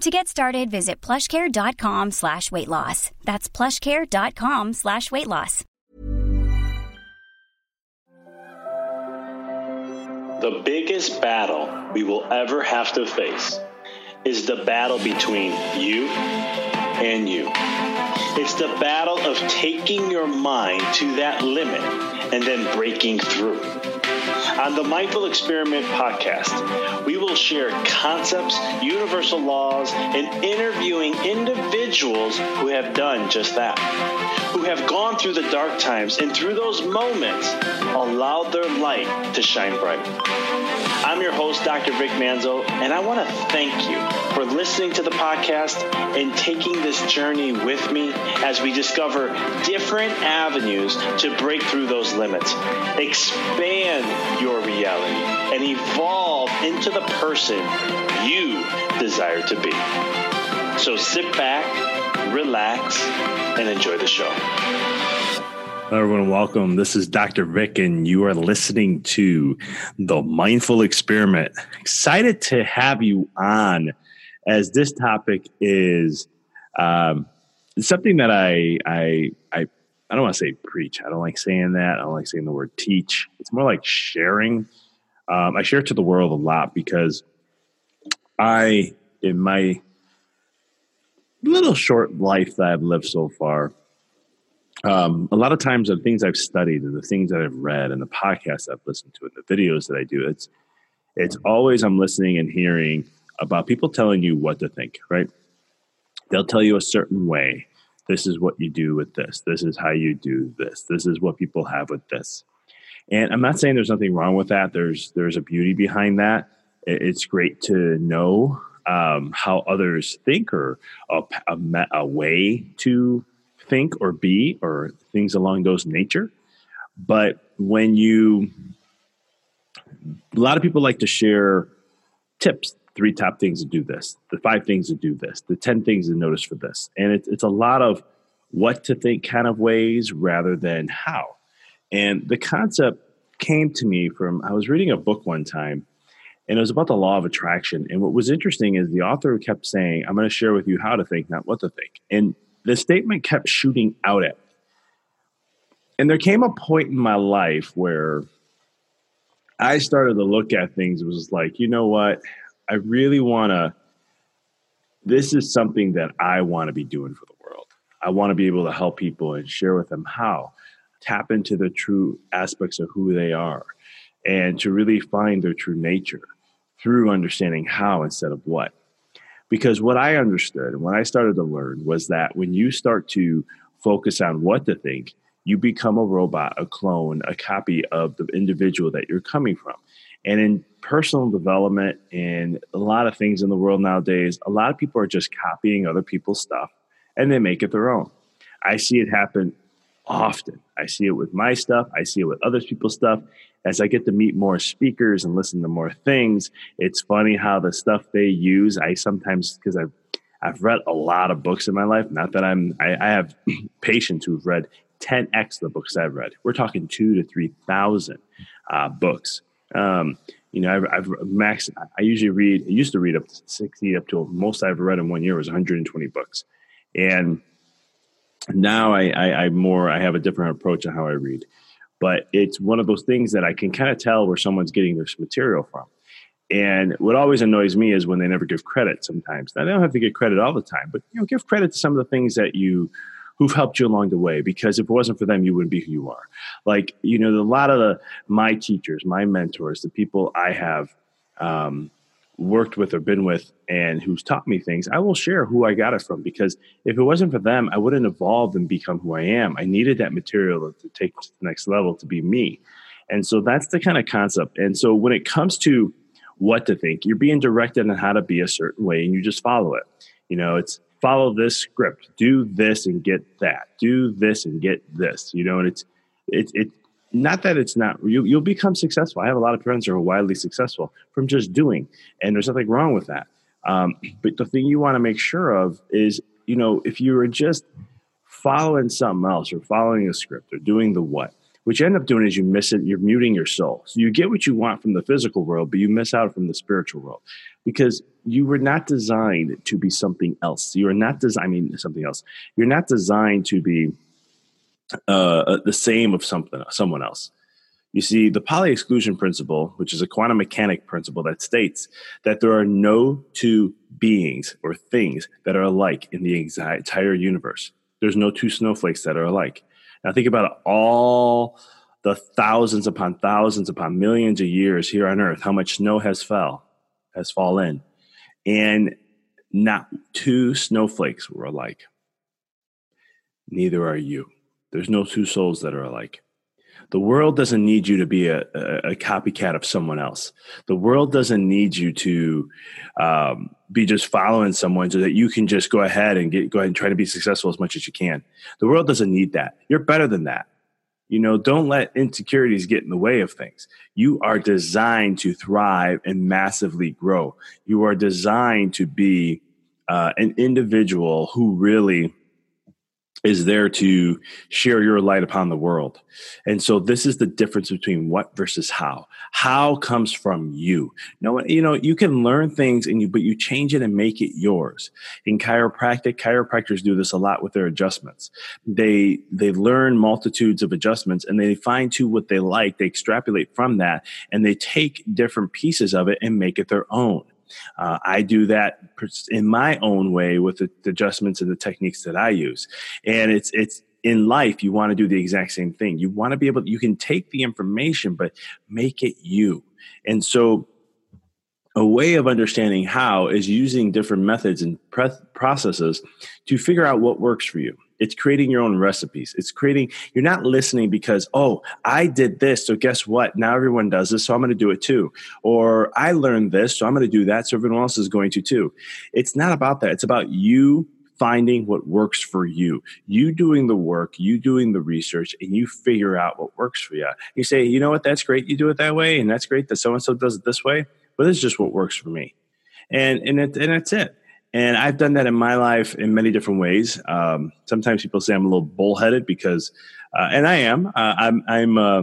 To get started, visit plushcare.com slash weight loss. That's plushcare.com slash weight loss. The biggest battle we will ever have to face is the battle between you and you. It's the battle of taking your mind to that limit and then breaking through. On the Mindful Experiment podcast, we will share concepts, universal laws, and interviewing individuals who have done just that, who have gone through the dark times and through those moments allowed their light to shine bright. I'm your host, Dr. Vic Manzo, and I want to thank you for listening to the podcast and taking this journey with me as we discover different avenues to break through those limits, expand your reality, and evolve into the person you desire to be. So sit back, relax, and enjoy the show. Hello, everyone. Welcome. This is Dr. Vic, and you are listening to the Mindful Experiment. Excited to have you on, as this topic is um, something that I I I I don't want to say preach. I don't like saying that. I don't like saying the word teach. It's more like sharing. Um, I share to the world a lot because I, in my little short life that I've lived so far, um, a lot of times the things I've studied and the things that I've read and the podcasts I've listened to and the videos that I do, it's it's always I'm listening and hearing about people telling you what to think, right? They'll tell you a certain way. This is what you do with this. This is how you do this. This is what people have with this. And I'm not saying there's nothing wrong with that. There's there's a beauty behind that. It's great to know um, how others think or a, a, a way to think or be or things along those nature. But when you, a lot of people like to share tips, three top things to do this, the five things to do this, the 10 things to notice for this. And it, it's a lot of what to think kind of ways rather than how. And the concept came to me from, I was reading a book one time and it was about the law of attraction. And what was interesting is the author kept saying, I'm going to share with you how to think, not what to think. And the statement kept shooting out at me. And there came a point in my life where I started to look at things. It was like, you know what? I really want to, this is something that I want to be doing for the world. I want to be able to help people and share with them how. Tap into the true aspects of who they are and to really find their true nature through understanding how instead of what. Because what I understood and what I started to learn was that when you start to focus on what to think, you become a robot, a clone, a copy of the individual that you're coming from. And in personal development and a lot of things in the world nowadays, a lot of people are just copying other people's stuff and they make it their own. I see it happen often. I see it with my stuff, I see it with other people's stuff. As I get to meet more speakers and listen to more things, it's funny how the stuff they use, I sometimes, because I've I've read a lot of books in my life. Not that I'm, I, I have patients who've read 10x the books I've read. We're talking two to 3,000 uh, books. Um, you know, I've, I've max, I usually read, I used to read up to 60, up to most I've read in one year was 120 books. And now I, I, I more, I have a different approach on how I read. But it's one of those things that I can kind of tell where someone's getting this material from. And what always annoys me is when they never give credit sometimes. Now, they don't have to get credit all the time, but you know, give credit to some of the things that you who've helped you along the way because if it wasn't for them you wouldn't be who you are like you know a lot of the my teachers my mentors the people i have um, worked with or been with and who's taught me things i will share who i got it from because if it wasn't for them i wouldn't evolve and become who i am i needed that material to take to the next level to be me and so that's the kind of concept and so when it comes to what to think. You're being directed on how to be a certain way and you just follow it. You know, it's follow this script, do this and get that, do this and get this, you know, and it's, it's, it, not that it's not, you, you'll become successful. I have a lot of friends who are wildly successful from just doing, and there's nothing wrong with that. Um, but the thing you want to make sure of is, you know, if you are just following something else or following a script or doing the what, what you end up doing is you miss it, you're muting your soul. So you get what you want from the physical world, but you miss out from the spiritual world because you were not designed to be something else. You are not designed, I mean, something else. You're not designed to be uh, uh, the same of something, someone else. You see, the Pauli exclusion principle, which is a quantum mechanic principle that states that there are no two beings or things that are alike in the entire universe. There's no two snowflakes that are alike. Now think about all the thousands upon thousands upon millions of years here on earth, how much snow has fell, has fallen. And not two snowflakes were alike. Neither are you. There's no two souls that are alike. The world doesn't need you to be a, a, a copycat of someone else. The world doesn't need you to um, be just following someone so that you can just go ahead and get go ahead and try to be successful as much as you can. The world doesn't need that. You're better than that. You know, don't let insecurities get in the way of things. You are designed to thrive and massively grow. You are designed to be uh, an individual who really is there to share your light upon the world. And so this is the difference between what versus how. How comes from you. No, you know, you can learn things and you, but you change it and make it yours. In chiropractic, chiropractors do this a lot with their adjustments. They, they learn multitudes of adjustments and they find to what they like. They extrapolate from that and they take different pieces of it and make it their own. Uh, I do that in my own way with the, the adjustments and the techniques that I use. And it's, it's, in life, you want to do the exact same thing. You want to be able, you can take the information, but make it you. And so a way of understanding how is using different methods and processes to figure out what works for you. It's creating your own recipes. It's creating, you're not listening because, oh, I did this. So guess what? Now everyone does this. So I'm going to do it too. Or I learned this. So I'm going to do that. So everyone else is going to too. It's not about that. It's about you finding what works for you. You doing the work, you doing the research, and you figure out what works for you. You say, you know what? That's great. You do it that way. And that's great that so and so does it this way. But is just what works for me. And, and, it, and that's it. And I've done that in my life in many different ways. Um, sometimes people say I'm a little bullheaded because, uh, and I am. Uh, I'm I'm uh,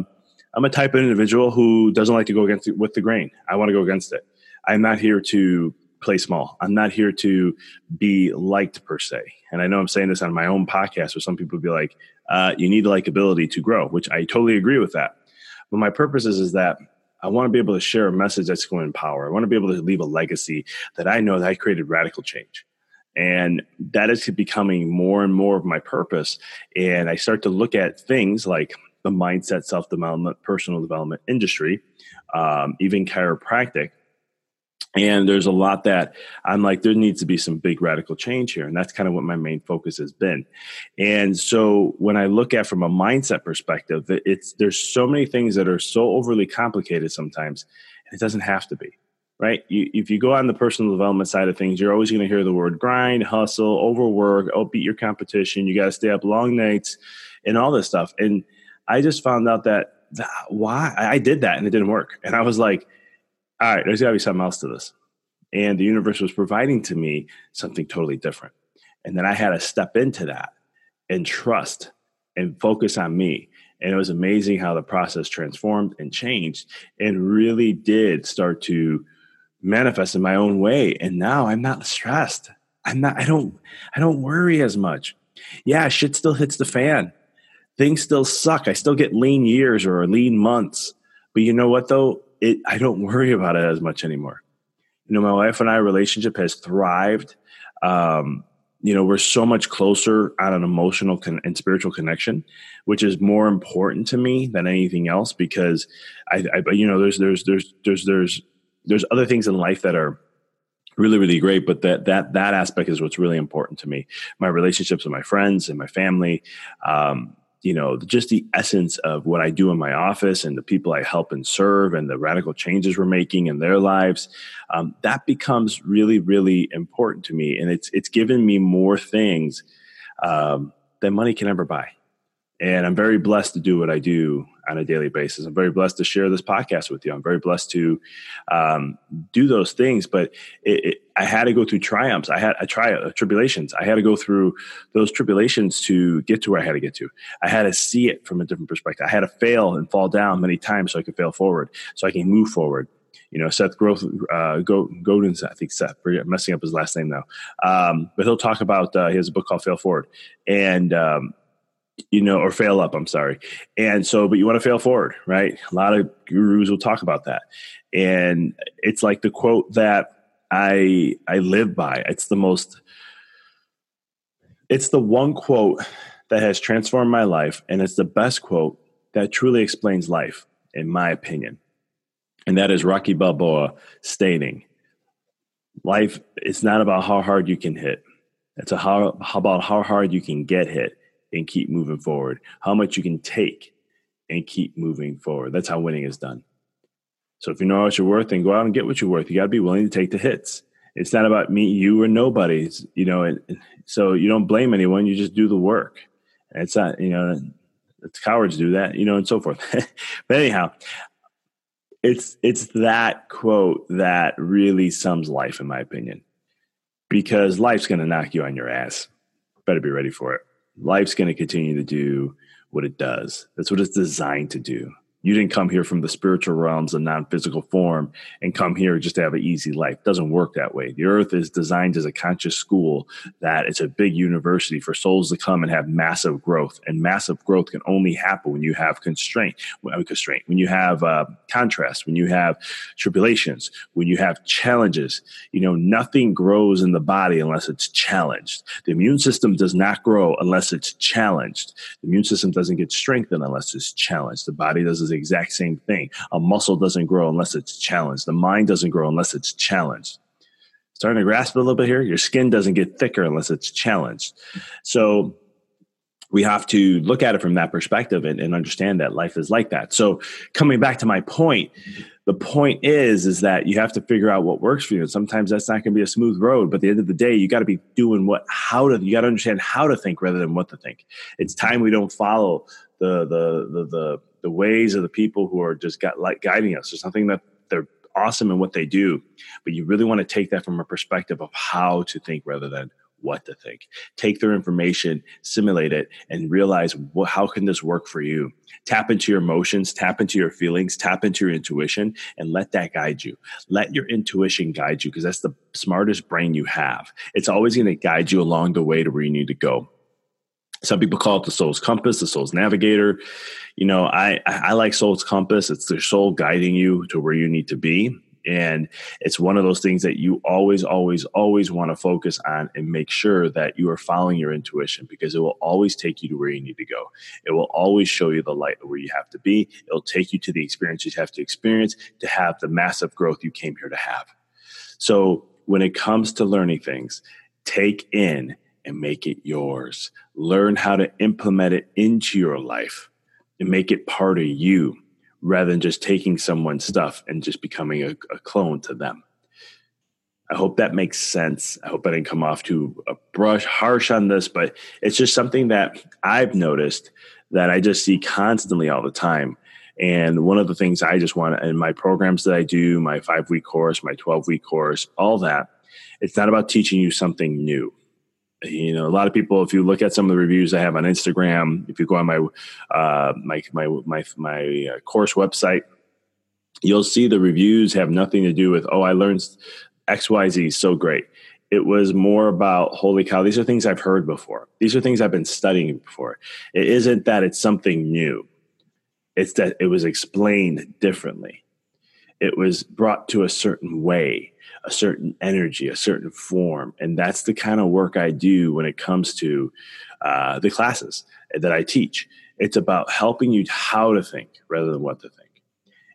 I'm a type of individual who doesn't like to go against it with the grain. I want to go against it. I'm not here to play small. I'm not here to be liked per se. And I know I'm saying this on my own podcast, where some people be like, uh, "You need likability to grow," which I totally agree with that. But my purpose is is that I want to be able to share a message that's going to empower. I want to be able to leave a legacy that I know that I created radical change. And that is becoming more and more of my purpose. And I start to look at things like the mindset, self development, personal development industry, um, even chiropractic. And there's a lot that I'm like, there needs to be some big radical change here. And that's kind of what my main focus has been. And so when I look at from a mindset perspective, it's there's so many things that are so overly complicated sometimes, and it doesn't have to be. Right? You, if you go on the personal development side of things, you're always going to hear the word grind, hustle, overwork, outbeat your competition. You got to stay up long nights, and all this stuff. And I just found out that why I did that and it didn't work. And I was like, all right, there's got to be something else to this. And the universe was providing to me something totally different. And then I had to step into that and trust and focus on me. And it was amazing how the process transformed and changed and really did start to manifest in my own way. And now I'm not stressed. I'm not, I don't, I don't worry as much. Yeah, shit still hits the fan. Things still suck. I still get lean years or lean months. But you know what though? It I don't worry about it as much anymore. You know, my wife and I relationship has thrived. Um, you know, we're so much closer on an emotional con- and spiritual connection, which is more important to me than anything else because I, I, you know, there's there's there's there's there's there's other things in life that are really really great but that that that aspect is what's really important to me my relationships with my friends and my family um, you know just the essence of what i do in my office and the people i help and serve and the radical changes we're making in their lives um, that becomes really really important to me. And it's it's given me more things um, than money can ever buy and I'm very blessed to do what I do on a daily basis. I'm very blessed to share this podcast with you. I'm very blessed to um, do those things. But it, it, I had to go through triumphs. I had a try uh, tribulations. I had to go through those tribulations to get to where I had to get to. I had to see it from a different perspective. I had to fail and fall down many times so I could fail forward, so I can move forward you know, Seth Growth, uh, Godin, I think Seth, I'm messing up his last name now. Um, but he'll talk about, uh, he has a book called Fail Forward. And, um, you know, or fail up, I'm sorry. And so, but you want to fail forward, right? A lot of gurus will talk about that. And it's like the quote that I I live by. It's the most it's the one quote that has transformed my life and it's the best quote that truly explains life in my opinion. And that is Rocky Balboa stating, life is not about how hard you can hit. It's a how, how about how hard you can get hit and keep moving forward, how much you can take and keep moving forward. That's how winning is done. So if you know what you're worth, then go out and get what you're worth. You got to be willing to take the hits. It's not about me, you, or nobody's, you know. And so you don't blame anyone. You just do the work. And it's not, you know, cowards do that, you know, and so forth. but anyhow, it's it's that quote that really sums life, in my opinion, because life's going to knock you on your ass. Better be ready for it life's going to continue to do what it does. That's what it's designed to do. You didn't come here from the spiritual realms and non physical form and come here just to have an easy life. It doesn't work that way. The earth is designed as a conscious school that it's a big university for souls to come and have massive growth. And massive growth can only happen when you have constraint, constraint, when you have uh, contrast, when you have tribulations, when you have challenges. You know, nothing grows in the body unless it's challenged. The immune system does not grow unless it's challenged. The immune system doesn't get strengthened unless it's challenged. The body doesn't exact same thing. A muscle doesn't grow unless it's challenged. The mind doesn't grow unless it's challenged. Starting to grasp a little bit here. Your skin doesn't get thicker unless it's challenged. So we have to look at it from that perspective and, and understand that life is like that. So coming back to my point, the point is is that you have to figure out what works for you and sometimes that's not going to be a smooth road but at the end of the day you got to be doing what how to you got to understand how to think rather than what to think it's time we don't follow the the the the, the ways of the people who are just got like guiding us. There's something that they're awesome in what they do, but you really want to take that from a perspective of how to think rather than what to think. Take their information, simulate it, and realize how can this work for you. Tap into your emotions, tap into your feelings, tap into your intuition, and let that guide you. Let your intuition guide you because that's the smartest brain you have. It's always going to guide you along the way to where you need to go. Some people call it the soul's compass, the soul's navigator. You know, I I like soul's compass. It's the soul guiding you to where you need to be. And it's one of those things that you always, always, always want to focus on and make sure that you are following your intuition because it will always take you to where you need to go. It will always show you the light of where you have to be. It'll take you to the experiences you have to experience to have the massive growth you came here to have. So when it comes to learning things, take in and make it yours. Learn how to implement it into your life and make it part of you rather than just taking someone's stuff and just becoming a, a clone to them. I hope that makes sense. I hope I didn't come off too brush harsh on this, but it's just something that I've noticed that I just see constantly all the time. And one of the things I just want in my programs that I do, my five week course, my 12 week course, all that, it's not about teaching you something new. You know, a lot of people, if you look at some of the reviews I have on Instagram, if you go on my, uh, my, my, my, my uh, course website, you'll see the reviews have nothing to do with, oh, I learned XYZ so great. It was more about, holy cow, these are things I've heard before. These are things I've been studying before. It isn't that it's something new, it's that it was explained differently. It was brought to a certain way, a certain energy, a certain form. And that's the kind of work I do when it comes to uh, the classes that I teach. It's about helping you how to think rather than what to think.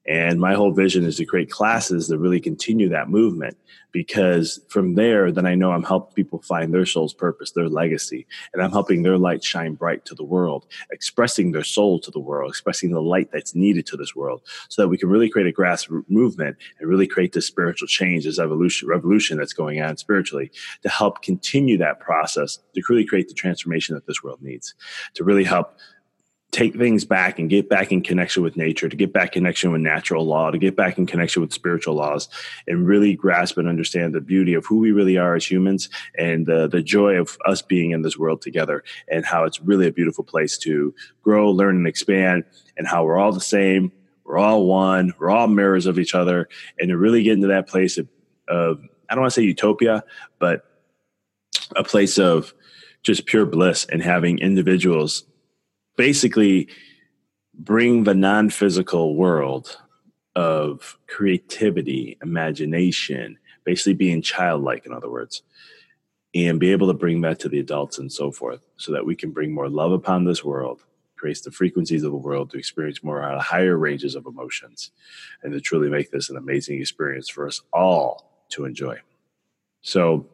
And my whole vision is to create classes that really continue that movement because from there, then I know I'm helping people find their soul's purpose, their legacy, and I'm helping their light shine bright to the world, expressing their soul to the world, expressing the light that's needed to this world so that we can really create a grassroots movement and really create this spiritual change, this evolution, revolution that's going on spiritually to help continue that process to really create the transformation that this world needs, to really help take things back and get back in connection with nature, to get back connection with natural law, to get back in connection with spiritual laws, and really grasp and understand the beauty of who we really are as humans and uh, the joy of us being in this world together, and how it's really a beautiful place to grow, learn, and expand, and how we're all the same, we're all one, we're all mirrors of each other, and to really get into that place of, of I don't want to say utopia, but a place of just pure bliss and having individuals basically bring the non physical world of creativity, imagination, basically being childlike, in other words, and be able to bring that to the adults and so forth so that we can bring more love upon this world, raise the frequencies of the world to experience more higher ranges of emotions, and to truly make this an amazing experience for us all to enjoy. So,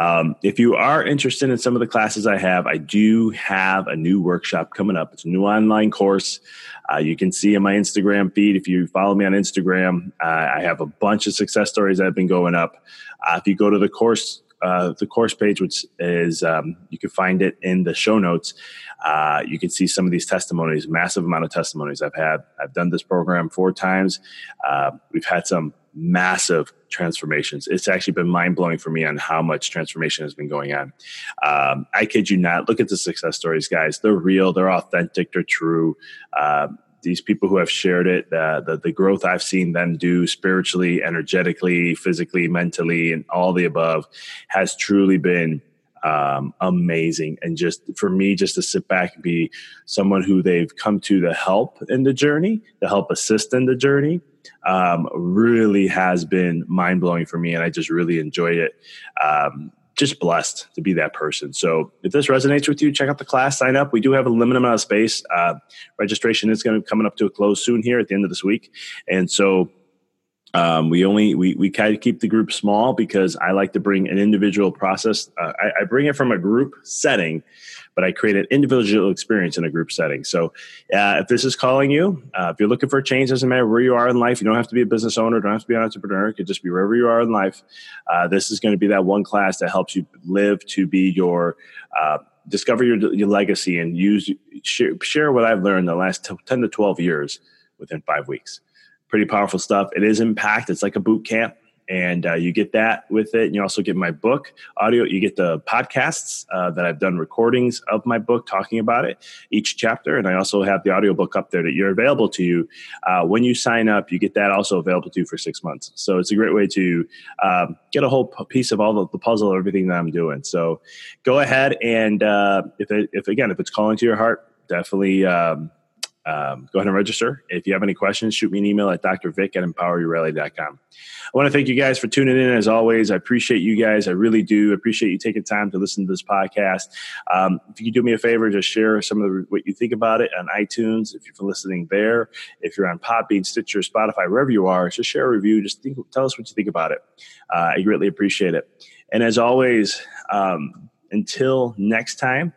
um, if you are interested in some of the classes I have, I do have a new workshop coming up. It's a new online course. Uh, you can see in my Instagram feed. If you follow me on Instagram, uh, I have a bunch of success stories that have been going up. Uh, if you go to the course, uh, the course page, which is um, you can find it in the show notes. Uh, you can see some of these testimonies, massive amount of testimonies I've had. I've done this program four times. Uh, we've had some massive transformations. It's actually been mind blowing for me on how much transformation has been going on. Um, I kid you not. Look at the success stories, guys. They're real. They're authentic. They're true. Uh, these people who have shared it, uh, the the growth I've seen them do spiritually, energetically, physically, mentally, and all the above, has truly been um, amazing. And just for me, just to sit back and be someone who they've come to to help in the journey, to help assist in the journey, um, really has been mind blowing for me, and I just really enjoyed it. Um, just blessed to be that person. So if this resonates with you, check out the class, sign up. We do have a limited amount of space. Uh, registration is going to be coming up to a close soon here at the end of this week, and so um, we only we we kind of keep the group small because I like to bring an individual process. Uh, I, I, bring it from a group setting, but I create an individual experience in a group setting. So, uh, if this is calling you, uh, if you're looking for a change, doesn't matter where you are in life. You don't have to be a business owner, don't have to be an entrepreneur. It could just be wherever you are in life. Uh, this is going to be that one class that helps you live to be your uh, discover your, your legacy and use share, share what I've learned the last 10 to 12 years within five weeks pretty powerful stuff. It is impact. It's like a boot camp. And uh, you get that with it. And you also get my book audio. You get the podcasts uh, that I've done recordings of my book talking about it, each chapter. And I also have the audiobook up there that you're available to you. Uh, when you sign up, you get that also available to you for six months. So it's a great way to um, get a whole piece of all the, the, puzzle, everything that I'm doing. So go ahead and uh, if, it, if again, if it's calling to your heart, definitely. Um, um, go ahead and register. If you have any questions, shoot me an email at drvic at empoweryourreality.com. I want to thank you guys for tuning in as always. I appreciate you guys. I really do appreciate you taking time to listen to this podcast. Um, if you could do me a favor, just share some of the, what you think about it on iTunes. If you're listening there, if you're on Podbean, Stitcher, Spotify, wherever you are, just share a review. Just think, tell us what you think about it. Uh, I greatly appreciate it. And as always, um, until next time,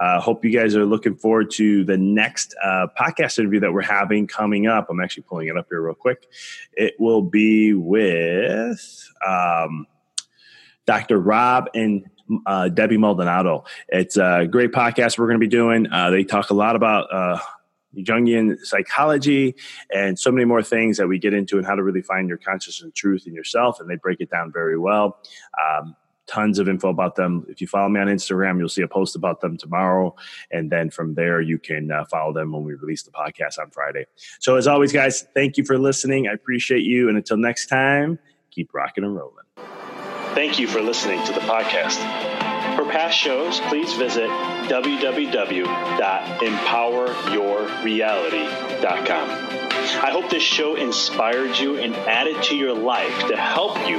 uh, hope you guys are looking forward to the next uh, podcast interview that we're having coming up. I'm actually pulling it up here real quick. It will be with um, Dr. Rob and uh, Debbie Maldonado. It's a great podcast we're going to be doing. Uh, they talk a lot about uh, Jungian psychology and so many more things that we get into and how to really find your consciousness and truth in yourself. And they break it down very well. Um, tons of info about them. If you follow me on Instagram, you'll see a post about them tomorrow. And then from there, you can uh, follow them when we release the podcast on Friday. So, as always, guys, thank you for listening. I appreciate you. And until next time, keep rocking and rolling. Thank you for listening to the podcast. For past shows, please visit www.empoweryourreality.com. I hope this show inspired you and added to your life to help you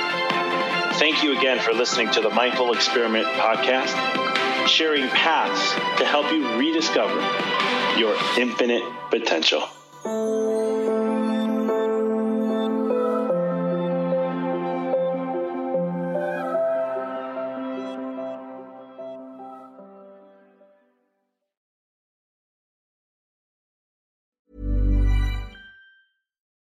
Thank you again for listening to the Mindful Experiment podcast, sharing paths to help you rediscover your infinite potential.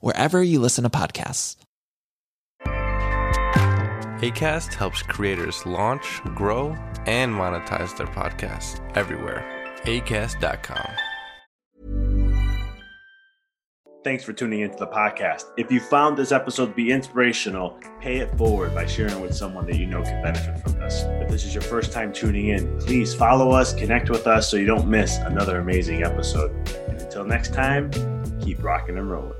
wherever you listen to podcasts. ACAST helps creators launch, grow, and monetize their podcasts everywhere. ACAST.com. Thanks for tuning into the podcast. If you found this episode to be inspirational, pay it forward by sharing it with someone that you know can benefit from this. If this is your first time tuning in, please follow us, connect with us so you don't miss another amazing episode. And until next time, keep rocking and rolling.